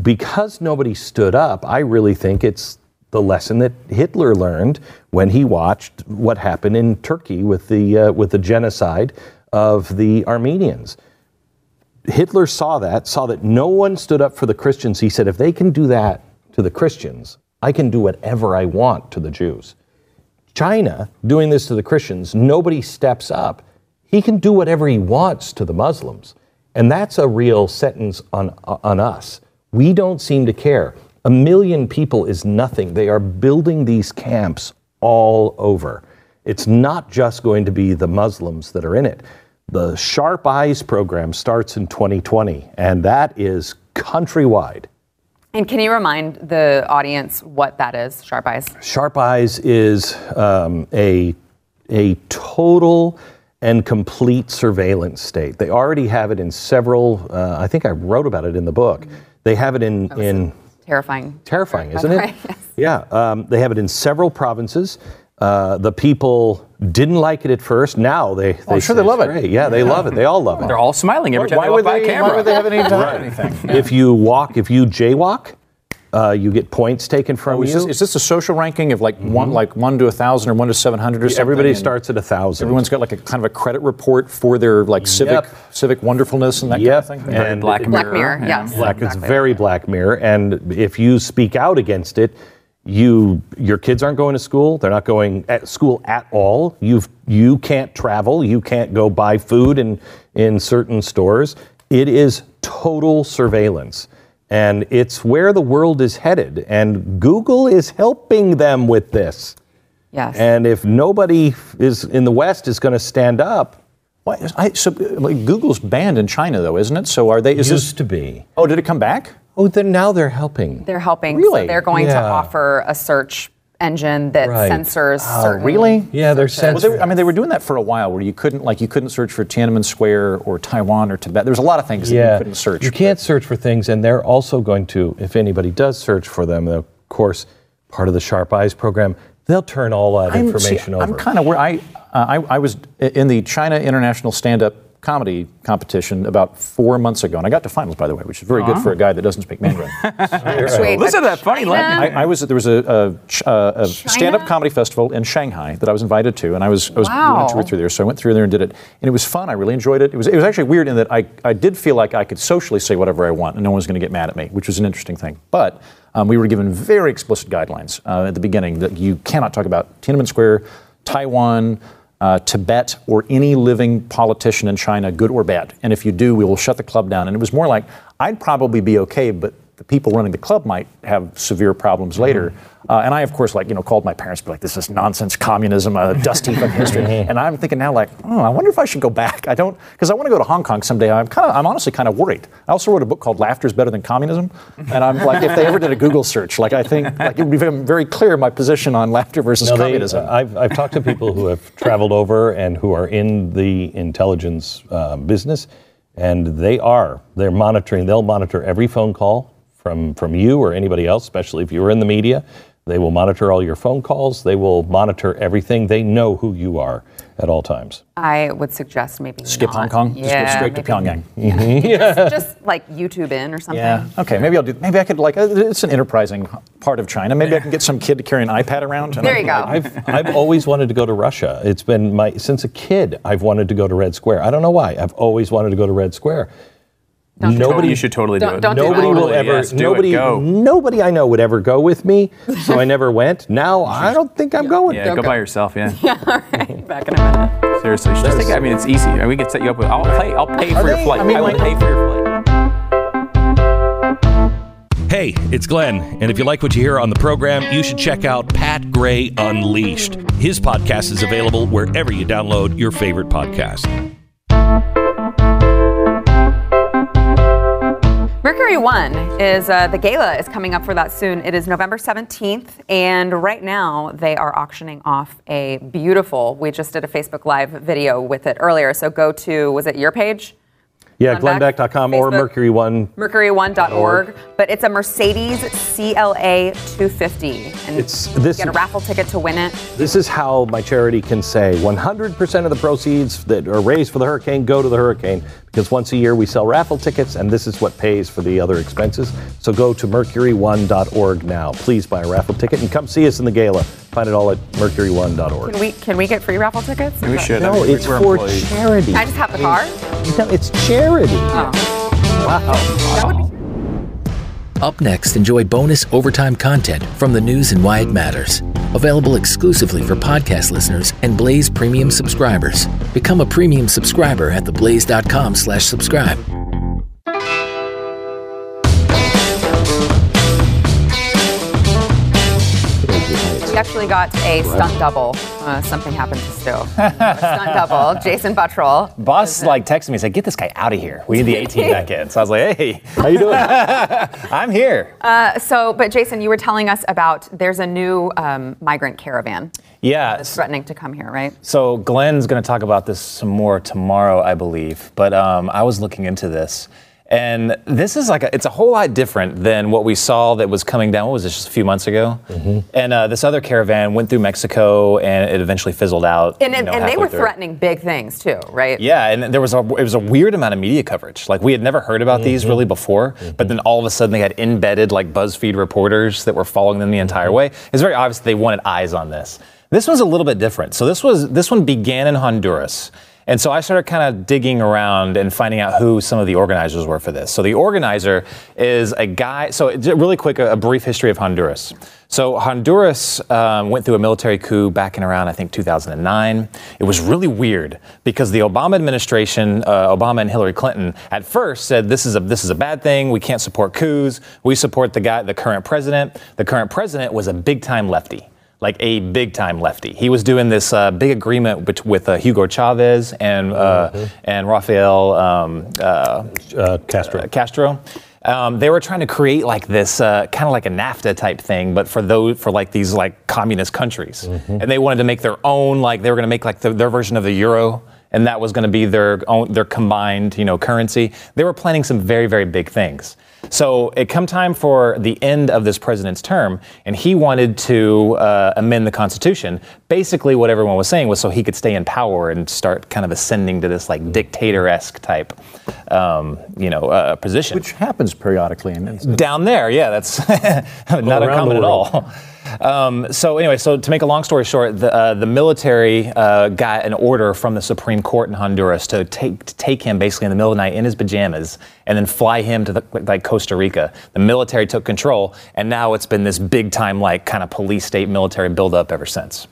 Speaker 5: Because nobody stood up, I really think it's the lesson that Hitler learned when he watched what happened in Turkey with the uh, with the genocide of the Armenians. Hitler saw that, saw that no one stood up for the Christians. He said, if they can do that to the Christians, I can do whatever I want to the Jews. China doing this to the Christians, nobody steps up. He can do whatever he wants to the Muslims. And that's a real sentence on, on us. We don't seem to care. A million people is nothing. They are building these camps all over. It's not just going to be the Muslims that are in it. The Sharp Eyes program starts in 2020, and that is countrywide.
Speaker 2: And can you remind the audience what that is, Sharp Eyes?
Speaker 5: Sharp Eyes is um, a, a total and complete surveillance state. They already have it in several, uh, I think I wrote about it in the book. They have it in, in
Speaker 2: Terrifying.
Speaker 5: terrifying, isn't it? <laughs> Yeah, um, they have it in several provinces. Uh, the people didn't like it at first. Now they, they
Speaker 4: I'm sure they love
Speaker 5: it's
Speaker 4: it.
Speaker 5: great. Yeah, they love it. They all love it.
Speaker 3: They're all smiling every time
Speaker 4: Why
Speaker 3: they
Speaker 4: would
Speaker 3: walk by
Speaker 4: they-
Speaker 3: a camera.
Speaker 4: why would they have any time <laughs> anything?
Speaker 5: If you walk, if you jaywalk, uh, you get points taken from
Speaker 4: Oh, is,
Speaker 5: you.
Speaker 4: this, is this a social ranking of like one, like one to a thousand or one to seven hundred or something?
Speaker 5: Everybody starts at a thousand.
Speaker 4: Everyone's got like a kind of a credit report for their like civic
Speaker 5: Yep.
Speaker 4: civic wonderfulness and that
Speaker 5: Yep.
Speaker 4: kind of thing.
Speaker 5: And
Speaker 3: Black
Speaker 2: Black
Speaker 3: Mirror.
Speaker 2: Mirror,
Speaker 3: yeah.
Speaker 2: yes.
Speaker 5: Black, it's very Black Mirror, and if you speak out against it, you your kids aren't going to school. They're not going at school at all. You you can't travel. You can't go buy food in in certain stores. It is total surveillance, and it's where the world is headed. And Google is helping them with this.
Speaker 2: Yes.
Speaker 5: And if nobody is in the West is going to stand up,
Speaker 4: Why, I, so, like, Google's banned in China though, isn't it? So are they? Is
Speaker 5: used
Speaker 4: this?
Speaker 5: to be.
Speaker 4: Oh, did it come back?
Speaker 5: Oh, then now they're helping.
Speaker 2: They're helping.
Speaker 4: Really?
Speaker 2: So they're going to offer a search engine that
Speaker 5: Right.
Speaker 2: censors certain.
Speaker 4: Oh, really?
Speaker 5: Yeah, they're
Speaker 2: searches.
Speaker 4: Well, they, were- I mean, they were doing that for a while, where you couldn't, like, you couldn't search for Tiananmen Square or Taiwan or Tibet. There was a lot of things that you couldn't search.
Speaker 5: You can't search for things, and they're also going to, if anybody does search for them, of course, part of the Sharp Eyes program, they'll turn all that
Speaker 4: I'm-
Speaker 5: information
Speaker 4: see,
Speaker 5: over.
Speaker 4: I'm kind of where I, uh, I I was in the China International Stand-Up Comedy Competition about four months ago, and I got to finals, by the way, which is very good for a guy that doesn't speak Mandarin. <laughs>
Speaker 2: Wait,
Speaker 3: Listen to that funny
Speaker 2: China-
Speaker 3: line.
Speaker 4: I, I was there was a, a, ch- uh, a stand-up comedy festival in Shanghai that I was invited to, and I was I was
Speaker 2: Wow.
Speaker 4: doing a tour through there, so I went through there and did it, and it was fun. I really enjoyed it. It was it was actually weird in that I, I did feel like I could socially say whatever I want, and no one was going to get mad at me, which was an interesting thing. But um, we were given very explicit guidelines uh, at the beginning that you cannot talk about Tiananmen Square, Taiwan. Uh, Tibet or any living politician in China, good or bad. And if you do, we will shut the club down. And it was more like, I'd probably be okay, but the people running the club might have severe problems later. Uh, and I, of course, like you know, called my parents, be like, "This is nonsense, communism, a dust heap of history." <laughs> and I'm thinking now, like, oh, I wonder if I should go back. I don't, because I want to go to Hong Kong someday. I'm kind of, I'm honestly kind of worried. I also wrote a book called "Laughter is Better Than Communism," and I'm like, if they ever did a Google search, like I think, like it would become very clear my position on laughter versus
Speaker 5: No, they-
Speaker 4: communism.
Speaker 5: I've, I've talked to people who have traveled over and who are in the intelligence uh, business, and they are. They're monitoring. They'll monitor every phone call from from you or anybody else, especially if you are in the media. They will monitor all your phone calls. They will monitor everything. They know who you are at all times.
Speaker 2: I would suggest maybe
Speaker 4: Skip
Speaker 2: not.
Speaker 4: Hong Kong, just go
Speaker 2: Yeah,
Speaker 4: straight to
Speaker 2: maybe-
Speaker 4: Pyongyang. <laughs>
Speaker 2: Just, just like YouTube in or something.
Speaker 4: Yeah. Okay. Maybe I'll do. Maybe I could like. uh, It's an enterprising part of China. Maybe I can get some kid to carry an iPad around. and
Speaker 2: There
Speaker 4: I
Speaker 2: you go.
Speaker 5: I've I've always wanted to go to Russia. It's been my since a kid. I've wanted to go to Red Square. I don't know why. I've always wanted to go to Red Square.
Speaker 3: Nobody, you should totally do
Speaker 2: Don't-
Speaker 3: it.
Speaker 2: don't do
Speaker 5: Nobody
Speaker 2: that.
Speaker 5: will ever.
Speaker 3: yes, do it,
Speaker 5: nobody.
Speaker 3: go.
Speaker 5: Nobody I know would ever go with me, so I never went. Now I <laughs> don't think I'm going.
Speaker 3: Yeah, go by yourself. Yeah, <laughs> yeah. All right. <laughs>
Speaker 2: Back in a minute.
Speaker 3: seriously. Just take, I mean, it's easy. We can set you up with. I'll pay. I'll pay for your
Speaker 4: they-
Speaker 3: flight.
Speaker 4: I mean,
Speaker 3: I will
Speaker 4: like-
Speaker 3: pay for your flight.
Speaker 13: Hey, it's Glenn, and if you like what you hear on the program, you should check out Pat Gray Unleashed. His podcast is available wherever you download your favorite podcast.
Speaker 2: Mercury One is uh, the gala is coming up for that soon. It is November 17th, and right now they are auctioning off a beautiful. We just did a Facebook Live video with it earlier, so go to was it your page?
Speaker 5: Yeah,
Speaker 2: Glenn
Speaker 5: or. Mercury One.
Speaker 2: Mercury1.org, but it's a Mercedes CLA 250, and
Speaker 5: It's-
Speaker 2: you
Speaker 5: this-
Speaker 2: get a raffle ticket to win it.
Speaker 5: This is how my charity can say 100% of the proceeds that are raised for the hurricane go to the hurricane because once a year we sell raffle tickets and this is what pays for the other expenses. So go to mercury1.org now. Please buy a raffle ticket and come see us in the gala. Find it all at mercury1.org.
Speaker 2: Can we can we get free raffle tickets? Is that-
Speaker 5: No, it's for charity.
Speaker 2: Can I just have the car?
Speaker 5: No, it's charity. Oh.
Speaker 2: Wow.
Speaker 14: Up next, enjoy bonus overtime content from the news and why it matters. Available exclusively for podcast listeners and Blaze Premium subscribers. Become a premium subscriber at theblaze.com slash subscribe.
Speaker 2: Actually got a stunt double. Uh, something happened to Stu. <laughs> Stunt double, Jason Buttrill.
Speaker 15: Boss like texted me and said, "Get this guy out of here. We need the 18 back in." So I was like, "Hey,
Speaker 5: how you doing? <laughs>
Speaker 15: I'm here."
Speaker 2: Uh, so, but Jason, you were telling us about there's a new um, migrant caravan
Speaker 15: Yeah.
Speaker 2: that's threatening to come here, right?
Speaker 15: So Glenn's going to talk about this some more tomorrow, I believe. But um, I was looking into this, and this is like a, it's a whole lot different than what we saw that was coming down. What was this? Just a few months ago. Mm-hmm. And uh, this other caravan went through Mexico, and it eventually fizzled out.
Speaker 2: And,
Speaker 15: you know,
Speaker 2: and they were
Speaker 15: through.
Speaker 2: threatening big things too, right?
Speaker 15: Yeah, and there was a it was a weird amount of media coverage. Like we had never heard about these mm-hmm. really before, but mm-hmm. then all of a sudden they had embedded like BuzzFeed reporters that were following them the entire way. It's very obvious they wanted eyes on this. This was a little bit different. So this was this one began in Honduras. And so I started kind of digging around and finding out who some of the organizers were for this. So the organizer is a guy. So really quick, a, a brief history of Honduras. So Honduras um, went through a military coup back in around I think 2009. It was really weird because the Obama administration, uh, Obama and Hillary Clinton, at first said this is a this is a bad thing. We can't support coups. We support the guy, the current president. The current president was a big time lefty like a big time lefty. He was doing this uh, big agreement bet- with uh, Hugo Chavez and uh, and Rafael um, uh,
Speaker 5: Castro.
Speaker 15: Castro. Um, they were trying to create like this uh, kind of like a NAFTA type thing, but for those for like these like communist countries, and they wanted to make their own like they were going to make like the, their version of the euro. And that was going to be their own, their combined, you know, currency. They were planning some very, very big things. So it come time for the end of this president's term, and he wanted to uh, amend the Constitution. Basically, what everyone was saying was so he could stay in power and start kind of ascending to this like dictator-esque type, um, you know, uh, position.
Speaker 4: Which happens periodically. In,
Speaker 15: Down there, yeah, that's <laughs> not uncommon at all. Um, so anyway, so to make a long story short, the, uh, the military uh, got an order from the Supreme Court in Honduras to take to take him basically in the middle of the night in his pajamas and then fly him to the, like Costa Rica. The military took control, and now it's been this big time like kind of police state military buildup ever since.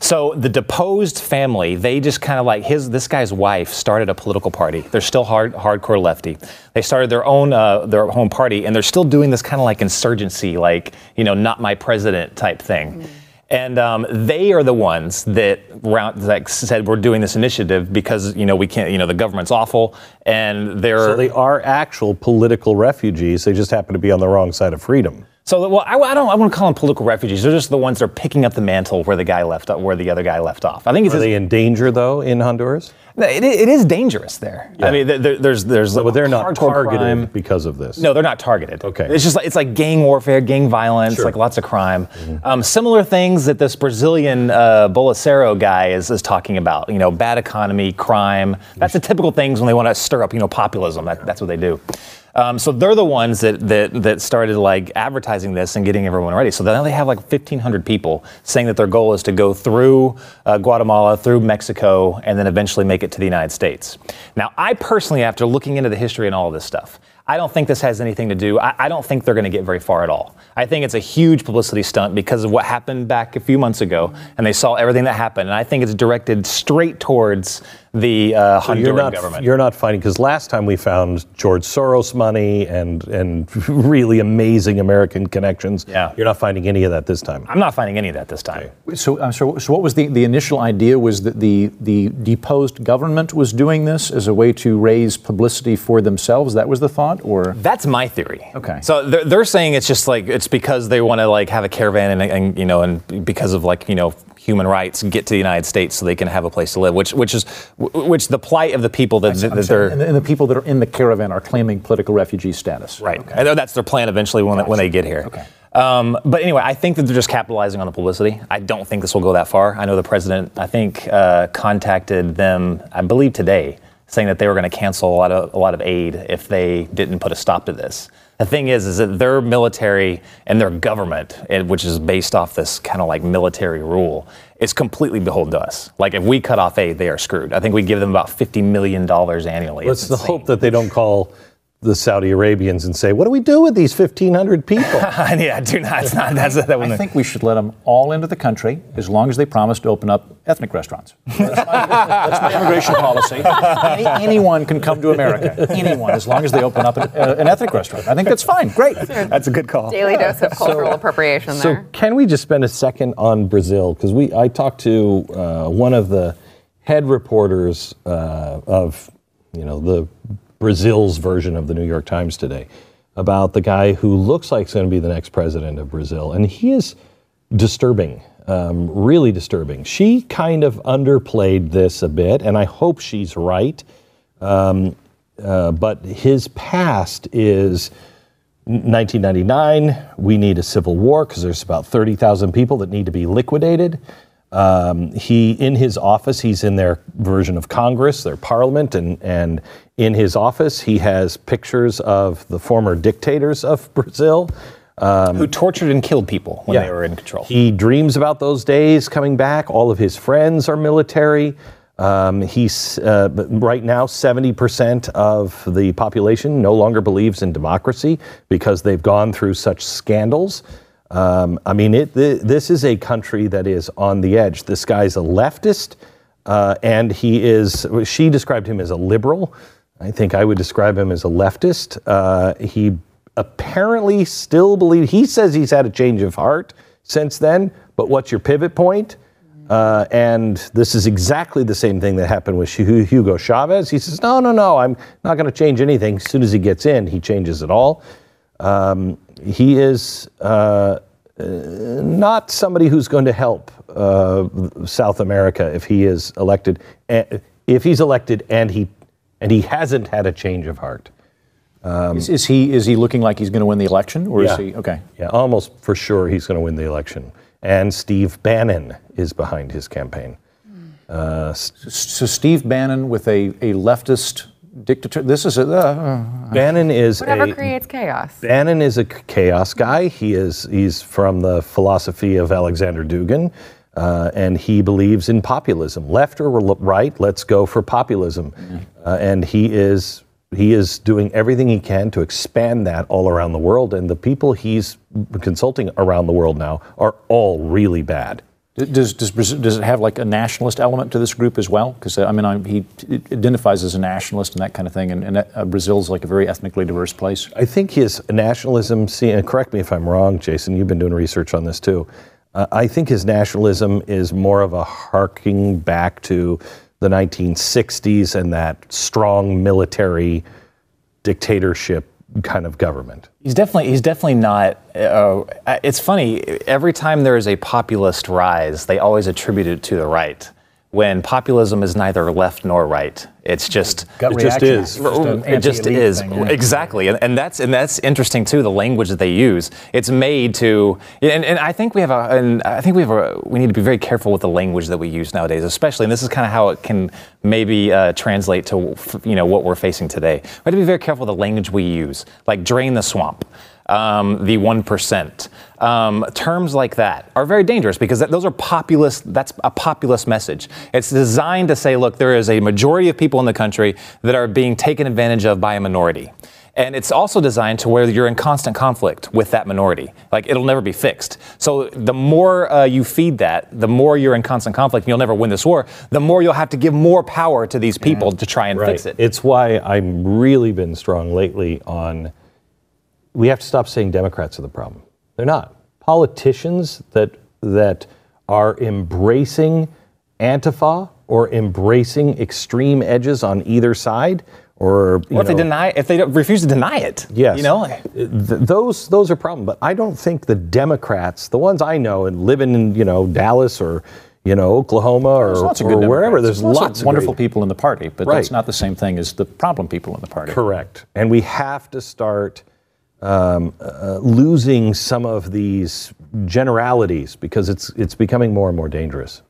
Speaker 15: So the deposed family, they just kind of like his this guy's wife started a political party. They're still hard hardcore lefty. They started their own uh, their own party, and they're still doing this kind of like insurgency, like you know, not my president type thing. And um, they are the ones that round, like said we're doing this initiative because you know we can't you know the government's awful and they're
Speaker 5: So they are actual political refugees. They just happen to be on the wrong side of freedom.
Speaker 15: So, well, I, I don't. I want to call them political refugees. They're just the ones that are picking up the mantle where the guy left, where the other guy left off. I think it's
Speaker 5: Are they in danger though in Honduras?
Speaker 15: It, it is dangerous there. I mean, there, there's there's
Speaker 5: But they're not targeted
Speaker 15: crime.
Speaker 5: because of this.
Speaker 15: No, they're not targeted.
Speaker 5: Okay.
Speaker 15: It's just like it's like gang warfare, gang violence,
Speaker 5: Sure.
Speaker 15: like lots of crime. Um, similar things that this Brazilian uh, Bolsonaro guy is, is talking about. You know, bad economy, crime. That's the typical things when they want to stir up, you know, populism. That, that's what they do. Um, so they're the ones that, that that started like advertising this and getting everyone ready. So now they have like 1,500 people saying that their goal is to go through uh, Guatemala, through Mexico, and then eventually make it to the United States. Now, I personally, after looking into the history and all of this stuff, I don't think this has anything to do. I, I don't think they're going to get very far at all. I think it's a huge publicity stunt because of what happened back a few months ago, and they saw everything that happened. And I think it's directed straight towards the uh,
Speaker 5: So
Speaker 15: Honduran
Speaker 5: you're not
Speaker 15: government.
Speaker 5: you're not finding because last time we found George Soros money and and <laughs> really amazing American connections. Yeah. You're not finding any of that this time.
Speaker 15: I'm not finding any of that this time.
Speaker 4: So, uh, so, so what was the, the initial idea? Was that the, the deposed government was doing this as a way to raise publicity for themselves? That was the thought, or
Speaker 15: That's my theory.
Speaker 4: Okay.
Speaker 15: So they're, they're saying it's just like it's because they want to like have a caravan and, and you know and because of like you know human rights get to the United States so they can have a place to live, which which is which the plight of the people that, that, that they're
Speaker 4: and, the, people that are in the caravan are claiming political refugee status.
Speaker 15: Right. I know that's their plan eventually when, when they get here. Okay. Um, but anyway, I think that they're just capitalizing on the publicity. I don't think this will go that far. I know the president, I think, uh, contacted them, I believe today, saying that they were going to cancel a lot of a lot of aid if they didn't put a stop to this. The thing is, is that their military and their government, which is based off this kind of like military rule, is completely beholden to us. Like if we cut off aid, they are screwed. I think we give them about fifty million dollars annually.
Speaker 5: Let's the hope that they don't call the Saudi Arabians and say, "What do we do with these 1,500 people?" <laughs>
Speaker 15: yeah, do not. It's not that's that
Speaker 4: I think we should let them all into the country as long as they promise to open up ethnic restaurants. <laughs> That's my, that's my immigration policy. Any, anyone can come to America. Anyone, as long as they open up an, uh, an ethnic restaurant. I think that's fine. Great.
Speaker 15: That's a good call.
Speaker 2: Daily dose of cultural appropriation
Speaker 5: So
Speaker 2: there.
Speaker 5: can we just spend a second on Brazil? Because we, I talked to uh, one of the head reporters uh, of, you know, the Brazil's version of the New York Times today about the guy who looks like he's going to be the next president of Brazil, and he is disturbing, um, really disturbing. She kind of underplayed this a bit, and I hope she's right. Um, uh, but his past is 1999, we need a civil war because there's about 30,000 people that need to be liquidated. Um, he, in his office, he's in their version of Congress, their parliament, and, and in his office, he has pictures of the former dictators of <laughs> Brazil. Um,
Speaker 15: Who tortured and killed people when
Speaker 5: Yeah.
Speaker 15: they were in control.
Speaker 5: he dreams about those days coming back. All of his friends are military. Um, he's uh, right now 70% of the population no longer believes in democracy because they've gone through such scandals. Um, I mean, it, th- this is a country that is on the edge. This guy's a leftist, uh, and he is. She described him as a liberal. I think I would describe him as a leftist. Uh, he apparently still believes. He says he's had a change of heart since then. But what's your pivot point? Uh, and this is exactly the same thing that happened with Hugo Chavez. He says, "No, no, no, I'm not going to change anything." As soon as he gets in, he changes it all. Um, he is uh, not somebody who's going to help uh, South America if he is elected. eh, If he's elected and he and he hasn't had a change of heart.
Speaker 4: is, is he is he looking like he's going to win the election, or
Speaker 5: Yeah.
Speaker 4: is he okay?
Speaker 5: Yeah, almost for sure he's going to win the election. And Steve Bannon is behind his campaign. Uh, s-
Speaker 4: So Steve Bannon with a, a leftist dictator. This is a. Uh,
Speaker 5: Bannon is
Speaker 2: Whatever
Speaker 5: a
Speaker 2: creates chaos.
Speaker 5: Bannon is a c- chaos guy. He is he's from the philosophy of Alexander Dugin, uh, and he believes in populism, left or right. Let's go for populism, uh, and he is he is doing everything he can to expand that all around the world. And the people he's consulting around the world now are all really bad.
Speaker 4: Does, does, does it have like a nationalist element to this group as well? Because I mean, I, he identifies as a nationalist and that kind of thing, and, and uh, Brazil's like a very ethnically diverse place.
Speaker 5: I think his nationalism, and correct me if I'm wrong, Jason, you've been doing research on this too. Uh, I think his nationalism is more of a harking back to the 1960s and that strong military dictatorship kind of government.
Speaker 15: He's definitely he's definitely not. Uh, it's funny. Every time there is a populist rise, they always attribute it to the right. When populism is neither left nor right, it's just
Speaker 5: Gut It just is. Just
Speaker 15: it just is
Speaker 5: thing, yeah.
Speaker 15: exactly, and, and that's and that's interesting too. The language that they use, it's made to, and, and I think we have a, and I think we have a, we need to be very careful with the language that we use nowadays, especially, and this is kind of how it can maybe uh, translate to you know what we're facing today. We have to be very careful with the language we use, like drain the swamp um, the 1%. Um, terms like that are very dangerous because that, those are populist, that's a populist message. It's designed to say, look, there is a majority of people in the country that are being taken advantage of by a minority. And it's also designed to where you're in constant conflict with that minority. Like it'll never be fixed. So the more uh, you feed that, the more you're in constant conflict and you'll never win this war, the more you'll have to give more power to these people to try and
Speaker 5: Right.
Speaker 15: fix it.
Speaker 5: It's why I've really been strong lately on we have to stop saying Democrats are the problem. They're not. Politicians that that are embracing Antifa or embracing extreme edges on either side or
Speaker 15: if they deny, if they don't- refuse to deny it,
Speaker 5: Yes.
Speaker 15: you know,
Speaker 5: Th- those those are problem. But I don't think the Democrats, the ones I know, and living in you know Dallas or you know Oklahoma or,
Speaker 4: lots of
Speaker 5: or wherever,
Speaker 4: Democrats.
Speaker 5: there's
Speaker 4: lots,
Speaker 5: lots
Speaker 4: of wonderful
Speaker 5: great-
Speaker 4: people in the party, but
Speaker 5: Right.
Speaker 4: that's not the same thing as the problem people in the party.
Speaker 5: Correct. And we have to start um, uh, losing some of these generalities because it's it's becoming more and more dangerous.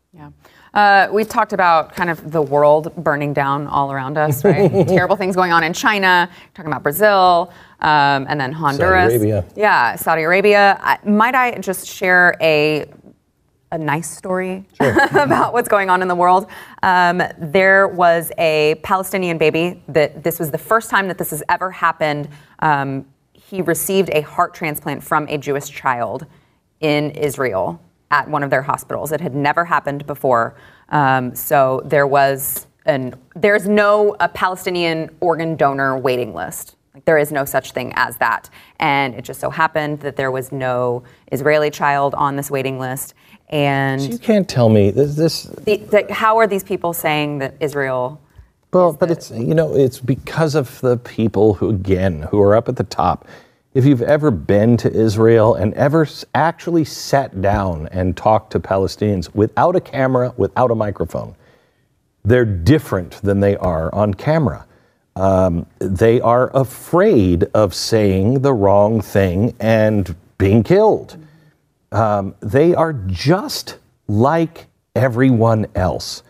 Speaker 2: Uh, we've talked about kind of the world burning down all around us, right? <laughs> Terrible things going on in China, talking about Brazil, um, and then Honduras.
Speaker 5: Arabia.
Speaker 2: Yeah, Saudi Arabia. I, might I just share a a nice story <laughs> about what's going on in the world. Um, there was a Palestinian baby that this was the first time that this has ever happened. Um, he received a heart transplant from a Jewish child in Israel at one of their hospitals. It had never happened before. Um, so there was an there's no a Palestinian organ donor waiting list. Like there is no such thing as that. And it just so happened that there was no Israeli child on this waiting list. And
Speaker 5: You can't tell me this. this
Speaker 2: the, the, how are these people saying that Israel?
Speaker 5: Well, but it's you know it's because of the people who again who are up at the top. If you've ever been to Israel and ever actually sat down and talked to Palestinians without a camera, without a microphone, they're different than they are on camera. Um, they are afraid of saying the wrong thing and being killed. Um, they are just like everyone else.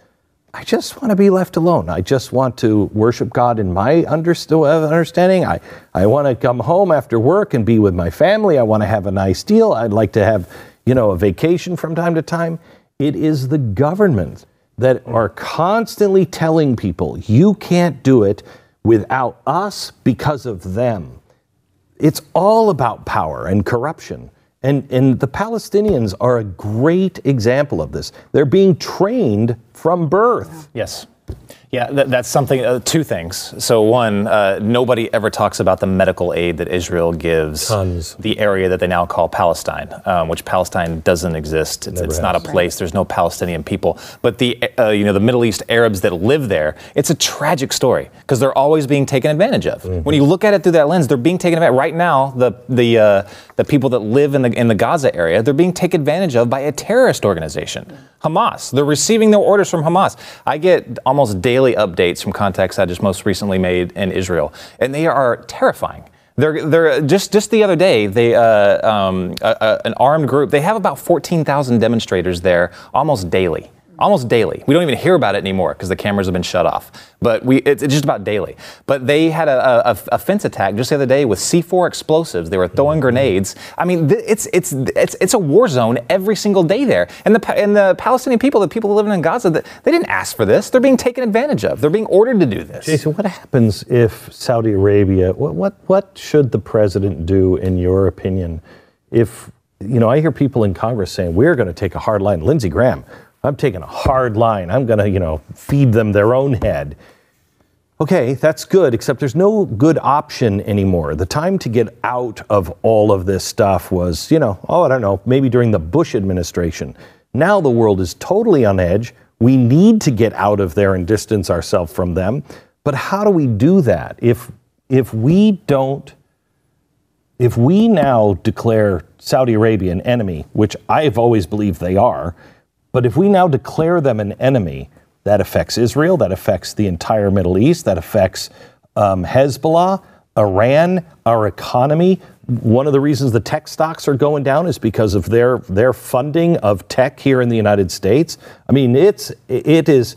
Speaker 5: I just want to be left alone. I just want to worship God in my underst- understanding. I, I want to come home after work and be with my family. I want to have a nice deal. I'd like to have, you know, a vacation from time to time. It is the government that are constantly telling people you can't do it without us because of them it's all about power and corruption. And, and the Palestinians are a great example of this. They're being trained from birth.
Speaker 15: Yes. Yeah, that, that's something, uh, two things. So, one, uh, nobody ever talks about the medical aid that Israel gives the area that they now call Palestine, um, which Palestine doesn't exist. It's, it's not a
Speaker 5: has.
Speaker 15: place. There's no Palestinian people. But the, uh, you know, the Middle East Arabs that live there, it's a tragic story because they're always being taken advantage of. When you look at it through that lens, they're being taken advantage. Right now, the, the, uh, the people that live in the, in the Gaza area, they're being taken advantage of by a terrorist organization, Hamas. They're receiving their orders from Hamas. I get almost daily updates from contacts I just most recently made in Israel, and they are terrifying. They're, they're just just the other day. They uh, um, a, a- an armed group. They have about fourteen thousand demonstrators there almost daily. Almost daily. We don't even hear about it anymore because the cameras have been shut off. But we, it's, it's just about daily. But they had a, a, a fence attack just the other day with C4 explosives. They were throwing grenades. I mean, th- it's it's it's it's a war zone every single day there. And the and the Palestinian people, the people living in Gaza, th- they didn't ask for this. They're being taken advantage of. They're being ordered to do this.
Speaker 5: Jason, what happens if Saudi Arabia, what, what, what should the president do, in your opinion, if, you know, I hear people in Congress saying, we're going to take a hard line. Lindsey Graham, I'm taking a hard line. I'm going to, you know, feed them their own head. Okay, that's good, except there's no good option anymore. The time to get out of all of this stuff was, you know, oh, I don't know, maybe during the Bush administration. Now the world is totally on edge. We need to get out of there and distance ourselves from them. But how do we do that if if we don't if we now declare Saudi Arabia an enemy, which I've always believed they are, but if we now declare them an enemy, that affects Israel, that affects the entire Middle East, that affects um, Hezbollah, Iran, our economy. One of the reasons the tech stocks are going down is because of their their funding of tech here in the United States. I mean, it's it is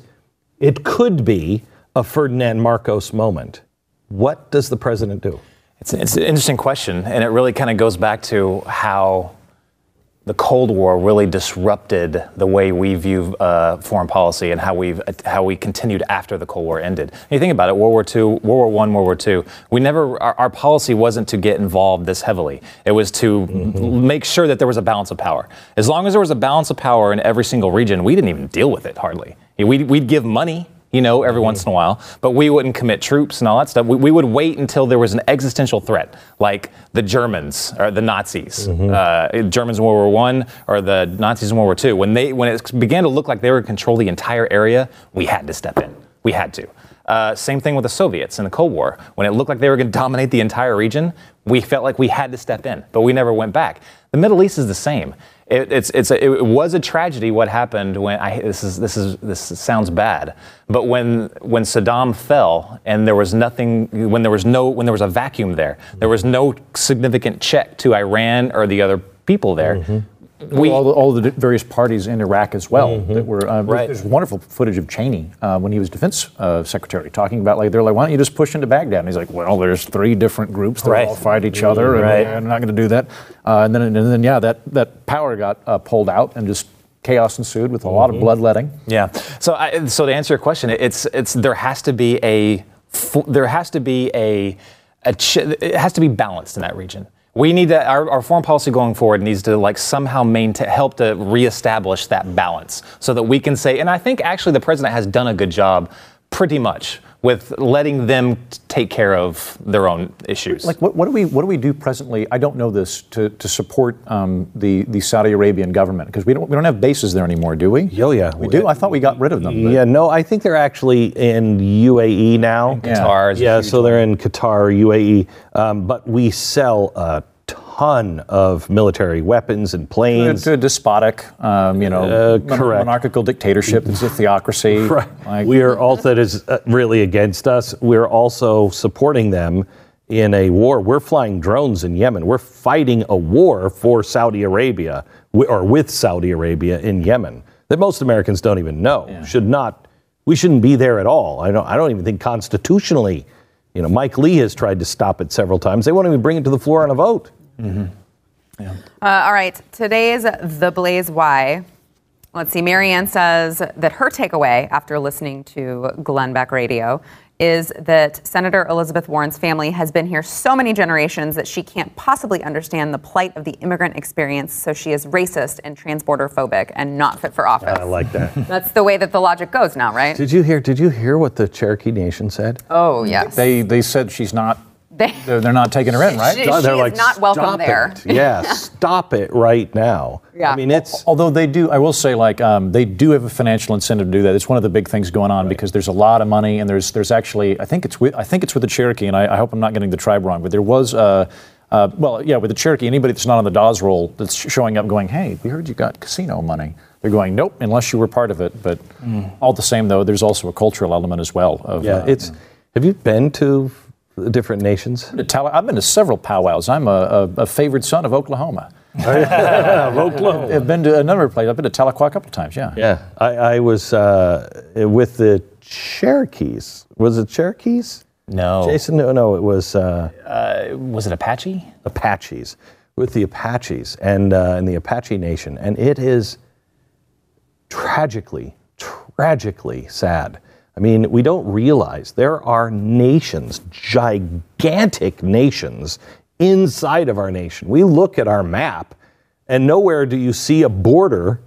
Speaker 5: it could be a Ferdinand Marcos moment. What does the president do?
Speaker 15: It's, it's an interesting question, and it really kind of goes back to how the Cold War really disrupted the way we view uh, foreign policy and how we how we continued after the Cold War ended. And you think about it, World War II, World War One, World War Two. We never our, our policy wasn't to get involved this heavily. It was to
Speaker 5: Mm-hmm.
Speaker 15: make sure that there was a balance of power. As long as there was a balance of power in every single region, we didn't even deal with it hardly. We'd, we'd give money. You know, every once in a while, but we wouldn't commit troops and all that stuff. We, we would wait until there was an existential threat, like the Germans or the Nazis, uh, Germans in World War One or the Nazis in World War Two. When they when it began to look like they were control the entire area, we had to step in. We had to. Uh, same thing with the Soviets in the Cold War. When it looked like they were going to dominate the entire region, we felt like we had to step in, but we never went back. The Middle East is the same. It, it's, it's a, it was a tragedy what happened when I, this is this is this sounds bad, but when when Saddam fell and there was nothing when there was no when there was a vacuum there, there was no significant check to Iran or the other people there. Mm-hmm.
Speaker 4: We, all, the, all the various parties in Iraq as well
Speaker 5: Mm-hmm.
Speaker 4: that were. Uh,
Speaker 15: Right.
Speaker 4: There's wonderful footage of Cheney uh, when he was defense uh, secretary talking about like they're like, why don't you just push into Baghdad? And he's like, well, there's three different groups that
Speaker 15: Right.
Speaker 4: all fight each other, and
Speaker 15: Right.
Speaker 4: they're not going to do that. Uh, and then and then yeah, that that power got uh, pulled out and just chaos ensued with a lot of
Speaker 15: Mm-hmm.
Speaker 4: bloodletting.
Speaker 15: Yeah. So, I, so to answer your question, it's it's there has to be a there has to be a, a ch- it has to be balanced in that region. We need to our, our foreign policy going forward needs to like somehow maintain help to reestablish that balance so that we can say. And I think actually the president has done a good job, pretty much, with letting them t- take care of their own issues.
Speaker 4: Like what, what do we what do we do presently? I don't know this to, to support um, the the Saudi Arabian government because we don't we don't have bases there anymore, do we?
Speaker 5: Oh yeah,
Speaker 4: we do. I thought we got rid of them. but-
Speaker 5: Yeah, no, I think they're actually in UAE now.
Speaker 15: Qatar is
Speaker 5: Yeah, so they're in Qatar, UAE. Um, but we sell a ton of military weapons and planes.
Speaker 4: to a despotic, um, you know,
Speaker 5: Uh,
Speaker 4: mon- monarchical dictatorship. It's a theocracy. <laughs>
Speaker 5: Right.
Speaker 4: Like,
Speaker 5: we are all that is uh, really against us. We're also supporting them in a war. We're flying drones in Yemen. We're fighting a war for Saudi Arabia or with Saudi Arabia in Yemen that most Americans don't even know. Should not. We shouldn't be there at all. I don't. I don't even think constitutionally. You know, Mike Lee has tried to stop it several times. They won't even bring it to the floor on a vote.
Speaker 2: Uh, all right, today's The Blaze Why. Let's see, Marianne says that her takeaway after listening to Glenn Beck Radio is that Senator Elizabeth Warren's family has been here so many generations that she can't possibly understand the plight of the immigrant experience, so she is racist and transborder phobic and not fit for office.
Speaker 5: I like that. <laughs>
Speaker 2: That's the way that the logic goes now, right?
Speaker 5: did you hear? Did you hear what the Cherokee Nation said?
Speaker 2: Oh, yes.
Speaker 4: They they said she's not.
Speaker 2: They-
Speaker 4: They're, they're not taking her in, right?
Speaker 2: She- she is not welcome
Speaker 5: "Stop
Speaker 2: there."
Speaker 5: It. yeah, <laughs> stop it right now.
Speaker 2: Yeah.
Speaker 5: I mean, it's
Speaker 4: Although they do, I will say, like um, they do have a financial incentive to do that. It's one of the big things going on because there's a lot of money, and there's there's actually, I think it's with, I think it's with the Cherokee, and I, I hope I'm not getting the tribe wrong, but there was. Uh, uh, well, yeah, with the Cherokee, anybody that's not on the Dawes roll that's showing up going, hey, we heard you got casino money. They're going, nope, unless you were part of it. But all the same, though, there's also a cultural element as well. Of,
Speaker 5: yeah.
Speaker 4: uh,
Speaker 5: It's. Have you been to the different nations?
Speaker 4: I've been to several powwows. I'm a, a, a favored son of Oklahoma. <laughs> <laughs>
Speaker 5: Oklahoma.
Speaker 4: I've been to a number of places. I've been to Tahlequah a couple times, yeah.
Speaker 5: Yeah, I, I was uh, with the Cherokees. Was it Cherokees?
Speaker 15: no.
Speaker 5: Jason, no, no, it was uh,
Speaker 15: Uh, was it Apache?
Speaker 5: Apaches. With the Apaches and uh, and the Apache Nation, and it is tragically, tragically sad. I mean, we don't realize there are nations, gigantic nations inside of our nation. We look at our map, and nowhere do you see a border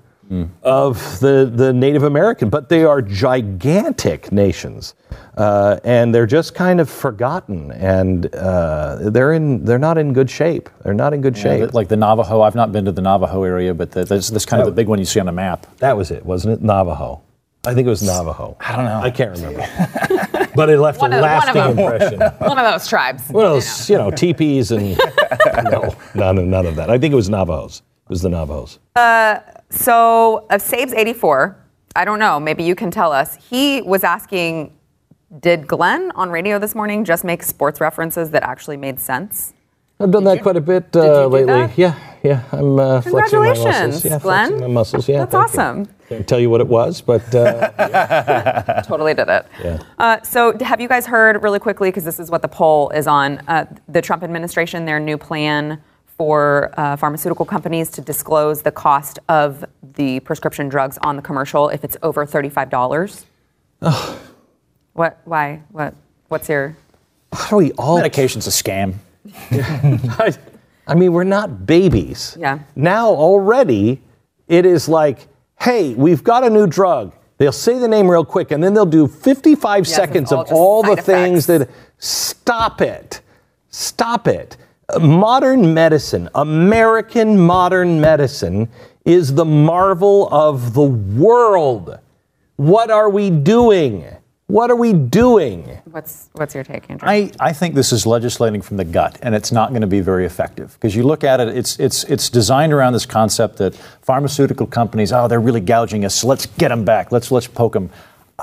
Speaker 5: of the, the Native American, but they are gigantic nations. Uh, and they're just kind of forgotten, and uh, they're in they're not in good shape. They're not in good
Speaker 4: Yeah,
Speaker 5: shape.
Speaker 4: like the Navajo. I've not been to the Navajo area, but the, that's, that's kind of the big one you see on the map.
Speaker 5: That was it, wasn't it? Navajo. I think it was Navajo.
Speaker 15: I don't know.
Speaker 5: I can't remember. <laughs> but it left
Speaker 2: One
Speaker 5: a
Speaker 2: of- one of
Speaker 5: lasting
Speaker 2: them.
Speaker 5: impression. <laughs>
Speaker 2: One of those tribes.
Speaker 5: One of those, you know, teepees and <laughs> no, none of, none of that. I think it was Navajos. It was the Navajos.
Speaker 2: So, of Saves 84, I don't know, maybe you can tell us. He was asking, did Glenn on radio this morning just make sports references that actually made sense?
Speaker 5: I've done that quite a bit
Speaker 2: you
Speaker 5: uh,
Speaker 2: do
Speaker 5: lately.
Speaker 2: that?
Speaker 5: Yeah, yeah. I'm uh, flexing my
Speaker 2: Congratulations,
Speaker 5: muscles. Yeah,
Speaker 2: Glenn.
Speaker 5: flexing my muscles. Yeah,
Speaker 2: That's
Speaker 5: thank you.
Speaker 2: awesome.
Speaker 5: Can't tell you what it was, but uh, <laughs>
Speaker 2: Totally did it.
Speaker 5: yeah.
Speaker 2: Uh, so, have you guys heard really quickly, because this is what the poll is on, uh, the Trump administration, their new plan for uh, pharmaceutical companies to disclose the cost of the prescription drugs on the commercial if it's over $35. What? Why? What? What's your?
Speaker 5: How do we all?
Speaker 4: Medication's a scam.
Speaker 5: I, <laughs> <laughs> I mean, we're not babies.
Speaker 2: Yeah.
Speaker 5: Now already, it is like, hey, we've got a new drug. They'll say the name real quick, and then they'll do 55
Speaker 2: Yes,
Speaker 5: seconds
Speaker 2: all
Speaker 5: of all the
Speaker 2: side
Speaker 5: things that. Stop it. Stop it. Uh, Modern medicine, American modern medicine, is the marvel of the world. What are we doing? What are we doing?
Speaker 2: What's What's your take, Andrew?
Speaker 4: I, I think this is legislating from the gut, and it's not going to be very effective because you look at it, it's it's it's designed around this concept that pharmaceutical companies, oh, they're really gouging us, so let's get them back, let's let's poke them.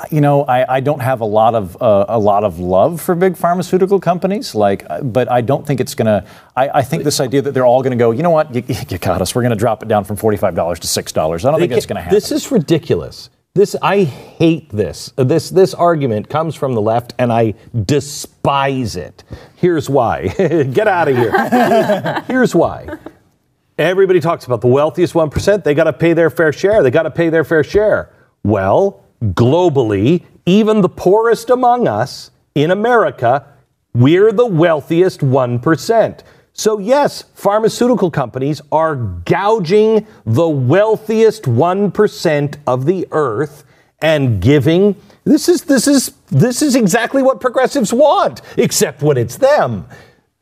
Speaker 4: You know, I, I don't have a lot of uh, a lot of love for big pharmaceutical companies, like, uh, but I don't think it's going to. I, I think this idea that they're all going to go, you know what, you, you got us, we're going to drop it down from forty five dollars to six dollars. I don't
Speaker 5: They
Speaker 4: think it's going to happen.
Speaker 5: This is ridiculous. This I hate this. This this argument comes from the left, and I despise it. Here's why. <laughs> Get out of here. <laughs> Here's why. Everybody talks about the wealthiest one percent. They got to pay their fair share. They got to pay their fair share. Well, globally, even the poorest among us in America, we're the wealthiest one percent. So, yes, pharmaceutical companies are gouging the wealthiest 1% of the earth and giving this is this is this is exactly what progressives want, except when it's them.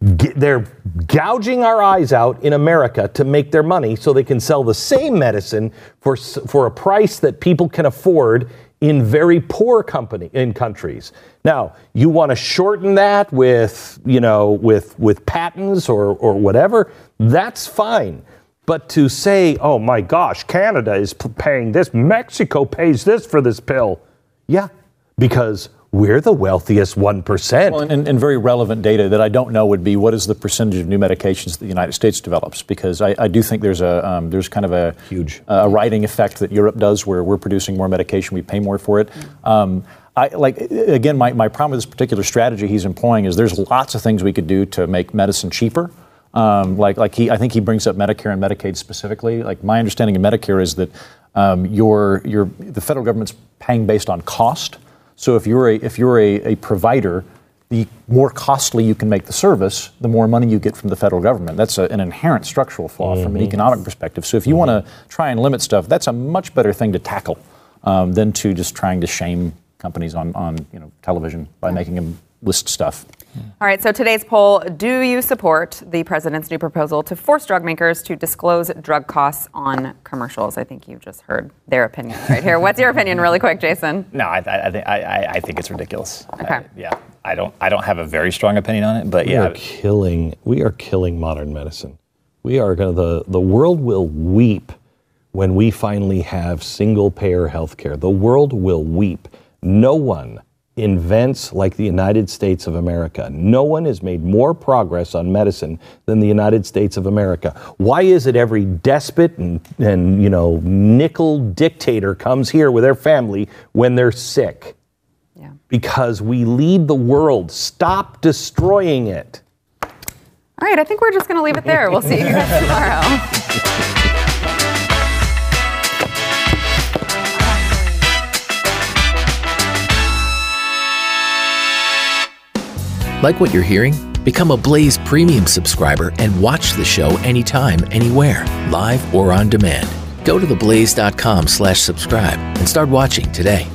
Speaker 5: They're gouging our eyes out in America to make their money so they can sell the same medicine for for a price that people can afford in very poor company in countries. Now, you want to shorten that with, you know, with with patents or or whatever, that's fine. But to say, "Oh my gosh, Canada is paying this, Mexico pays this for this pill." Yeah, because we're the wealthiest 1%.
Speaker 4: Well, and, and very relevant data that I don't know would be what is the percentage of new medications that the United States develops? Because I, I do think there's a um, there's kind of a
Speaker 5: huge
Speaker 4: a riding effect that Europe does, where we're producing more medication, we pay more for it. Um, I like again, my, my problem with this particular strategy he's employing is there's lots of things we could do to make medicine cheaper. Um, like like he, I think he brings up Medicare and Medicaid specifically. Like my understanding of Medicare is that um, your your the federal government's paying based on cost. So if you're a if you're a, a provider, the more costly you can make the service, the more money you get from the federal government. That's a, an inherent structural flaw from an
Speaker 5: Mhm.
Speaker 4: economic perspective. So if you want to try and limit stuff, that's a much better thing to tackle um, than to just trying to shame companies on on you know television by making them list stuff.
Speaker 2: All right, so today's poll Do you support the president's new proposal to force drug makers to disclose drug costs on commercials? I think you've just heard their opinion right here. What's your opinion, really quick, Jason?
Speaker 15: No, I, I, I think I, I- I think it's ridiculous.
Speaker 2: Okay.
Speaker 15: I- yeah, I don't I don't have a very strong opinion on it, but
Speaker 5: we
Speaker 15: yeah,
Speaker 5: are killing we are killing modern medicine. We are going to the the world will weep when we finally have single payer health care. The world will weep. No one invents like the United States of America. No one has made more progress on medicine than the United States of America. Why is it every despot and, and you know nickel dictator comes here with their family when they're sick? Yeah. Because we lead the world. Stop destroying it.
Speaker 2: All right, I think we're just going to leave it there. We'll see you guys <laughs> tomorrow.
Speaker 14: Like what you're hearing? Become a Blaze Premium subscriber and watch the show anytime, anywhere, live or on demand. Go to theblaze.com slash subscribe and start watching today.